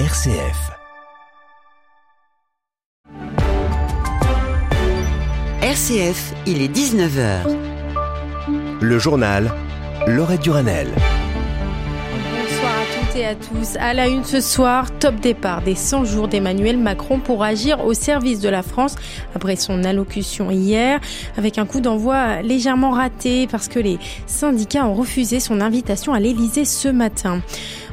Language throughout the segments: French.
RCF. RCF, il est 19h. Le journal Laurette Duranel. À tous. À la une ce soir, top départ des 100 jours d'Emmanuel Macron pour agir au service de la France après son allocution hier, avec un coup d'envoi légèrement raté parce que les syndicats ont refusé son invitation à l'Elysée ce matin.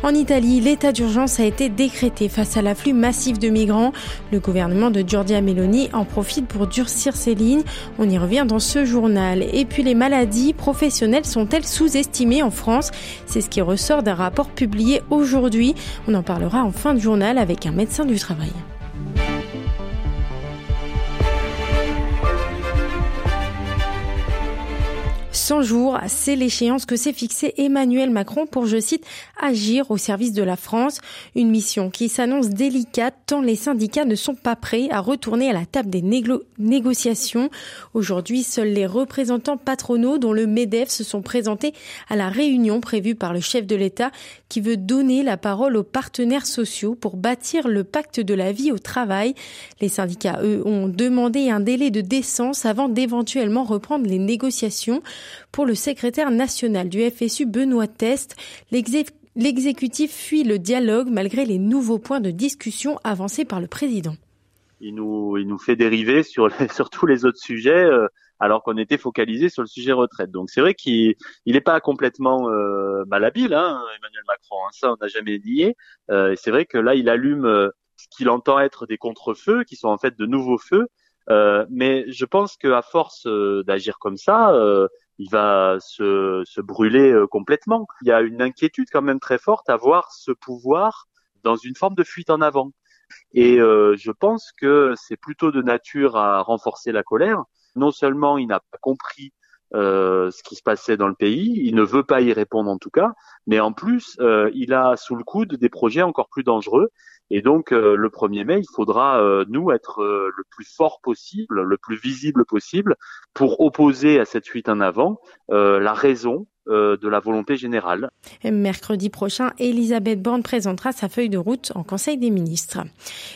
En Italie, l'état d'urgence a été décrété face à l'afflux massif de migrants. Le gouvernement de Giorgia Meloni en profite pour durcir ses lignes. On y revient dans ce journal. Et puis les maladies professionnelles sont-elles sous-estimées en France? C'est ce qui ressort d'un rapport publié aujourd'hui. On en parlera en fin de journal avec un médecin du travail. 100 jours, c'est l'échéance que s'est fixée Emmanuel Macron pour, je cite, agir au service de la France. Une mission qui s'annonce délicate tant les syndicats ne sont pas prêts à retourner à la table des négociations. Aujourd'hui, seuls les représentants patronaux dont le MEDEF se sont présentés à la réunion prévue par le chef de l'État qui veut donner la parole aux partenaires sociaux pour bâtir le pacte de la vie au travail. Les syndicats, eux, ont demandé un délai de décence avant d'éventuellement reprendre les négociations. Pour le secrétaire national du FSU, Benoît Test, l'exécutif fuit le dialogue malgré les nouveaux points de discussion avancés par le président. Il nous, fait dériver sur, sur tous les autres sujets. Euh, alors qu'on était focalisé sur le sujet retraite. Donc c'est vrai qu'il n'est pas complètement euh, malhabile, hein, Emmanuel Macron. Hein, ça, on n'a jamais nié. Euh, c'est vrai que là, il allume euh, ce qu'il entend être des contre-feux, qui sont en fait de nouveaux feux. Euh, mais je pense qu'à force d'agir comme ça, il va se, se brûler complètement. Il y a une inquiétude quand même très forte à voir ce pouvoir dans une forme de fuite en avant. Et je pense que c'est plutôt de nature à renforcer la colère, non seulement il n'a pas compris euh, ce qui se passait dans le pays, il ne veut pas y répondre en tout cas, mais en plus, euh, il a sous le coude des projets encore plus dangereux. Et donc, euh, le 1er mai, il faudra, nous, être le plus fort possible, le plus visible possible, pour opposer à cette fuite en avant la raison euh, de la volonté générale. mercredi prochain, Elisabeth Borne présentera sa feuille de route en Conseil des ministres.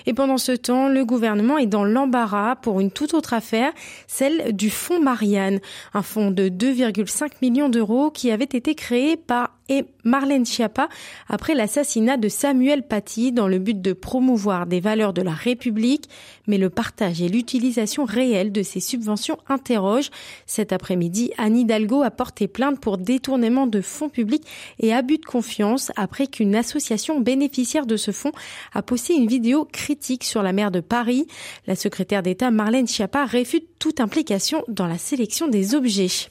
Et pendant ce temps, le gouvernement est dans l'embarras pour une toute autre affaire, celle du fonds Marianne, un fonds de 2,5 millions d'euros qui avait été créé par et Marlène Schiappa après l'assassinat de Samuel Paty dans le but de promouvoir des valeurs de la République. Mais le partage et l'utilisation réelle de ces subventions interrogent. Cet après-midi, Anne Hidalgo a porté plainte pour détournement de fonds publics et abus de confiance après qu'une association bénéficiaire de ce fonds a posté une vidéo critique sur la maire de Paris. La secrétaire d'État Marlène Schiappa réfute toute implication dans la sélection des objets.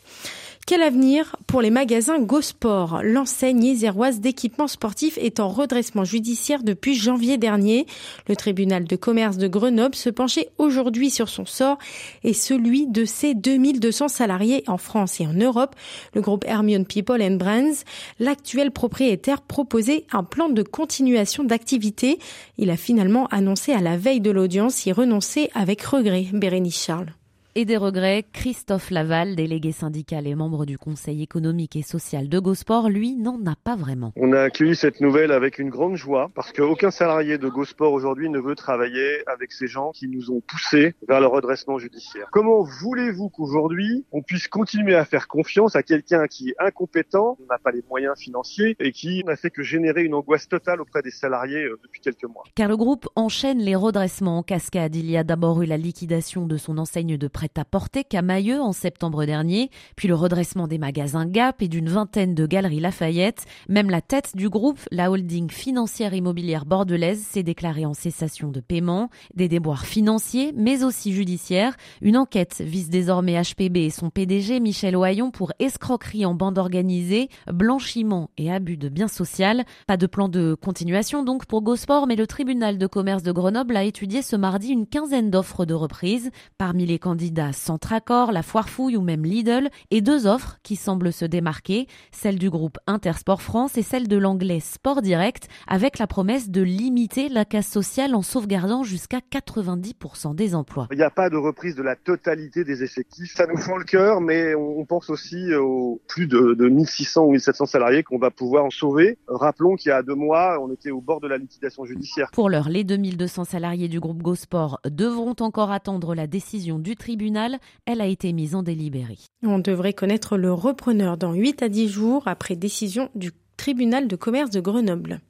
Quel avenir pour les magasins GoSport? L'enseigne iséroise d'équipements sportifs est en redressement judiciaire depuis janvier dernier. Le tribunal de commerce de Grenoble se penchait aujourd'hui sur son sort et celui de ses 2200 salariés en France et en Europe. Le groupe Hermione People and Brands, l'actuel propriétaire, proposait un plan de continuation d'activité. Il a finalement annoncé à la veille de l'audience y renoncer avec regret. Bérénice Charles et des regrets, Christophe Laval, délégué syndical et membre du Conseil économique et social de Gosport, lui, n'en a pas vraiment. On a accueilli cette nouvelle avec une grande joie parce qu'aucun salarié de Gosport aujourd'hui ne veut travailler avec ces gens qui nous ont poussés vers le redressement judiciaire. Comment voulez-vous qu'aujourd'hui on puisse continuer à faire confiance à quelqu'un qui est incompétent, n'a pas les moyens financiers et qui n'a fait que générer une angoisse totale auprès des salariés euh, depuis quelques mois? Car le groupe enchaîne les redressements en cascade. Il y a d'abord eu la liquidation de son enseigne de prêt à porter qu'à Mailleux en septembre dernier, puis le redressement des magasins Gap et d'une vingtaine de galeries Lafayette. Même la tête du groupe, la holding financière immobilière bordelaise, s'est déclarée en cessation de paiement. Des déboires financiers, mais aussi judiciaires. Une enquête vise désormais HPB et son PDG Michel Ohaillon pour escroquerie en bande organisée, blanchiment et abus de biens sociaux. Pas de plan de continuation donc pour Gosport, mais le tribunal de commerce de Grenoble a étudié ce mardi une quinzaine d'offres de reprise. Parmi les candidats Adidas, Centracor, la Foire Fouille ou même Lidl, et deux offres qui semblent se démarquer, celle du groupe Intersport France et celle de l'anglais Sport Direct, avec la promesse de limiter la casse sociale en sauvegardant jusqu'à 90% des emplois. Il n'y a pas de reprise de la totalité des effectifs. Ça nous fend le cœur, mais on pense aussi aux plus de, de 1600 ou 1700 salariés qu'on va pouvoir en sauver. Rappelons qu'il y a deux mois, on était au bord de la liquidation judiciaire. Pour l'heure, les 2200 salariés du groupe GoSport devront encore attendre la décision du tribunal. Elle a été mise en délibéré. On devrait connaître le repreneur dans 8 à 10 jours après décision du tribunal de commerce de Grenoble.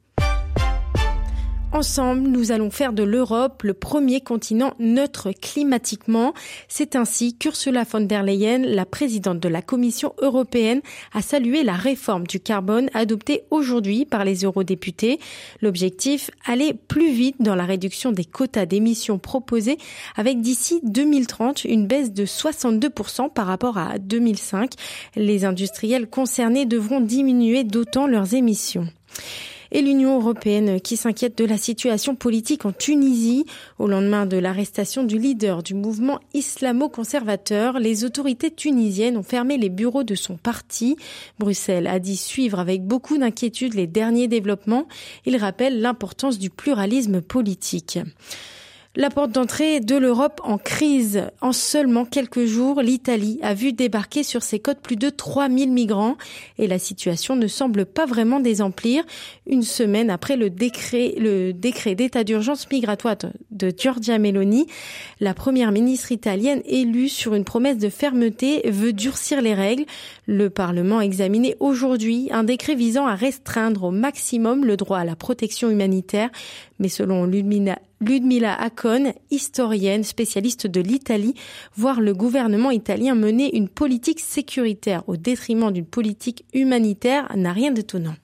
Ensemble, nous allons faire de l'Europe le premier continent neutre climatiquement. C'est ainsi qu'Ursula von der Leyen, la présidente de la Commission européenne, a salué la réforme du carbone adoptée aujourd'hui par les eurodéputés. L'objectif, aller plus vite dans la réduction des quotas d'émissions proposés avec d'ici 2030 une baisse de 62% par rapport à 2005. Les industriels concernés devront diminuer d'autant leurs émissions et l'Union européenne qui s'inquiète de la situation politique en Tunisie. Au lendemain de l'arrestation du leader du mouvement islamo-conservateur, les autorités tunisiennes ont fermé les bureaux de son parti. Bruxelles a dit suivre avec beaucoup d'inquiétude les derniers développements. Il rappelle l'importance du pluralisme politique. La porte d'entrée de l'Europe en crise. En seulement quelques jours, l'Italie a vu débarquer sur ses côtes plus de 3000 migrants et la situation ne semble pas vraiment désemplir. Une semaine après le décret, le décret d'état d'urgence migratoire de Giorgia Meloni, la première ministre italienne élue sur une promesse de fermeté veut durcir les règles. Le Parlement a examiné aujourd'hui un décret visant à restreindre au maximum le droit à la protection humanitaire, mais selon Ludmila Ludmila Acon, historienne, spécialiste de l'Italie, voir le gouvernement italien mener une politique sécuritaire au détriment d'une politique humanitaire n'a rien d'étonnant.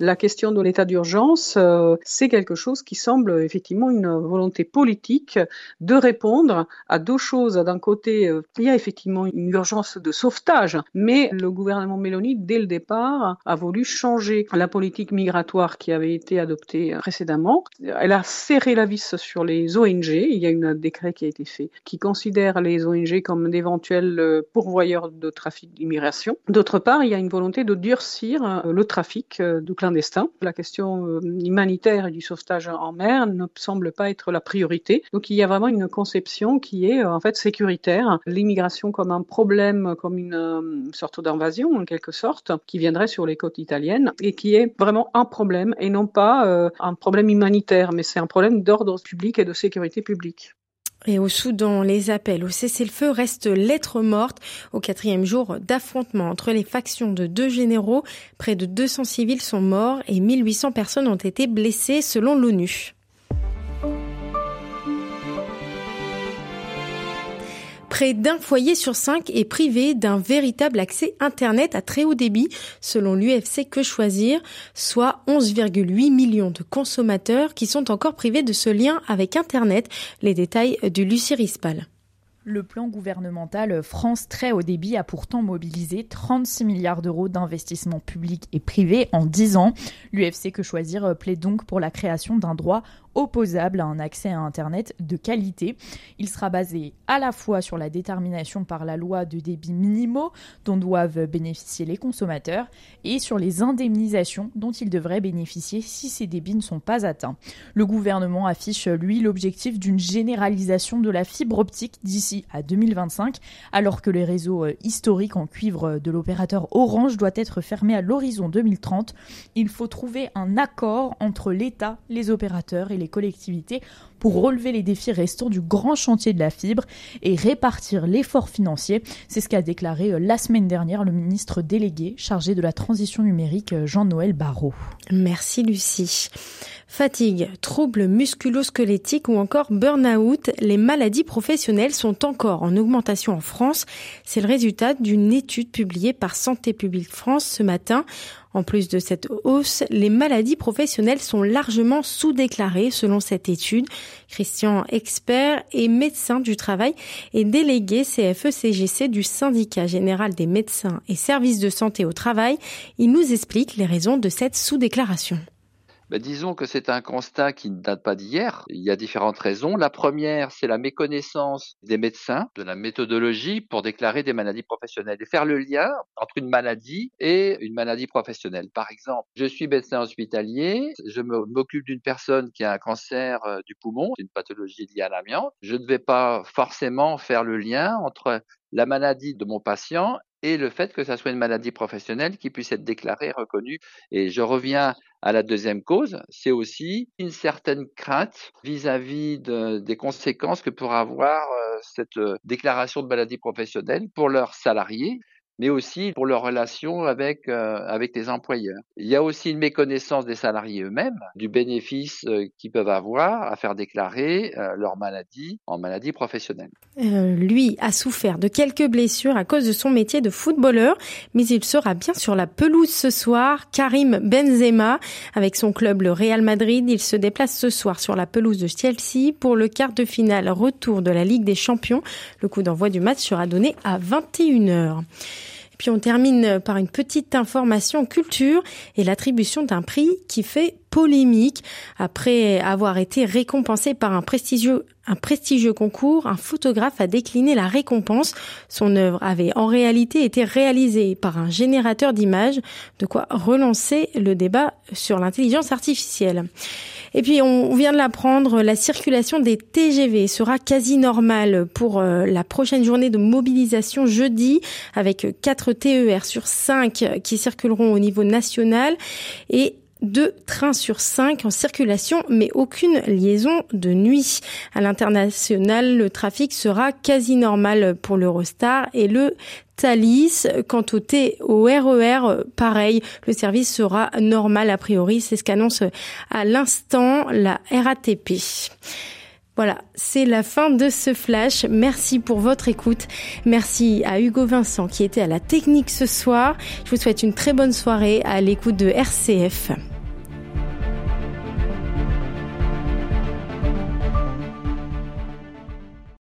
La question de l'état d'urgence, euh, c'est quelque chose qui semble effectivement une volonté politique de répondre à deux choses. D'un côté, euh, il y a effectivement une urgence de sauvetage, mais le gouvernement Mélanie, dès le départ, a voulu changer la politique migratoire qui avait été adoptée précédemment. Elle a serré la vis sur les ONG. Il y a un décret qui a été fait qui considère les ONG comme d'éventuels euh, pourvoyeurs de trafic d'immigration. D'autre part, il y a une volonté de durcir le trafic de la question euh, humanitaire et du sauvetage en mer ne semble pas être la priorité. Donc il y a vraiment une conception qui est euh, en fait sécuritaire. L'immigration comme un problème, comme une euh, sorte d'invasion en quelque sorte, qui viendrait sur les côtes italiennes et qui est vraiment un problème et non pas un problème humanitaire, mais c'est un problème d'ordre public et de sécurité publique. Et au Soudan, les appels au cessez-le-feu restent lettres mortes. Au quatrième jour d'affrontement entre les factions de deux généraux, près de 200 civils sont morts et 1800 personnes ont été blessées selon l'ONU. Près d'un foyer sur cinq est privé d'un véritable accès Internet à très haut débit, selon l'UFC Que Choisir, soit 11,8 millions de consommateurs qui sont encore privés de ce lien avec Internet. Les détails du Lucie Rispal. Le plan gouvernemental France Très Haut Débit a pourtant mobilisé 36 milliards d'euros d'investissements publics et privés en 10 ans. L'UFC Que Choisir plaît donc pour la création d'un droit opposable à un accès à Internet de qualité. Il sera basé à la fois sur la détermination par la loi de débit minimaux dont doivent bénéficier les consommateurs et sur les indemnisations dont ils devraient bénéficier si ces débits ne sont pas atteints. Le gouvernement affiche, lui, l'objectif d'une généralisation de la fibre optique d'ici à 2025, alors que les réseaux euh, historiques en cuivre de l'opérateur Orange doivent être fermés à l'horizon 2030. Il faut trouver un accord entre l'État, les opérateurs et les collectivités pour relever les défis restants du grand chantier de la fibre et répartir l'effort financier. C'est ce qu'a déclaré euh, la semaine dernière le ministre délégué chargé de la transition numérique euh, Jean-Noël Barrot. Merci Lucie. Fatigue, troubles musculo-squelettiques ou encore burn-out, les maladies professionnelles sont encore en augmentation en France. C'est le résultat d'une étude publiée par Santé publique France ce matin. En plus de cette hausse, les maladies professionnelles sont largement sous-déclarées selon cette étude. Christian Expert est médecin du travail et délégué CFE-CGC du syndicat général des médecins et services de santé au travail. Il nous explique les raisons de cette sous-déclaration. Ben, Disons que c'est un constat qui ne date pas d'hier. Il y a différentes raisons. La première, c'est la méconnaissance des médecins de la méthodologie pour déclarer des maladies professionnelles et faire le lien entre une maladie et une maladie professionnelle. Par exemple, je suis médecin hospitalier, je m'occupe d'une personne qui a un cancer euh, du poumon, une pathologie liée à l'amiante. Je ne vais pas forcément faire le lien entre la maladie de mon patient et le fait que ça soit une maladie professionnelle qui puisse être déclarée, reconnue. Et je reviens à la deuxième cause, c'est aussi une certaine crainte vis-à-vis des conséquences que pourra avoir euh, cette euh, déclaration de maladie professionnelle pour leurs salariés mais aussi pour leur relation avec, euh, avec les employeurs. Il y a aussi une méconnaissance des salariés eux-mêmes du bénéfice euh, qu'ils peuvent avoir à faire déclarer euh, leur maladie en maladie professionnelle. lui a souffert de quelques blessures à cause de son métier de footballeur, mais il sera bien sur la pelouse ce soir. Karim Benzema, avec son club le Real Madrid, il se déplace ce soir sur la pelouse de Chelsea pour le quart de finale retour de la Ligue des Champions. Le coup d'envoi du match sera donné à 21h. Puis on termine par une petite information culture et l'attribution d'un prix qui fait polémique. Après avoir été récompensé par un prestigieux, un prestigieux concours, un photographe a décliné la récompense. Son œuvre avait en réalité été réalisée par un générateur d'images, de quoi relancer le débat sur l'intelligence artificielle. Et puis on vient de l'apprendre, la circulation des TGV sera quasi normale pour euh, la prochaine journée de mobilisation jeudi, avec 4 TER sur 5 qui circuleront au niveau national et deux trains sur cinq en circulation, mais aucune liaison de nuit. À l'international, le trafic sera quasi normal pour l'Eurostar et le Thalys. Quant au T, au RER, pareil, le service sera normal a priori. C'est ce qu'annonce à l'instant la RATP. Voilà, c'est la fin de ce flash. Merci pour votre écoute. Merci à Hugo Vincent qui était à la technique ce soir. Je vous souhaite une très bonne soirée à l'écoute de RCF.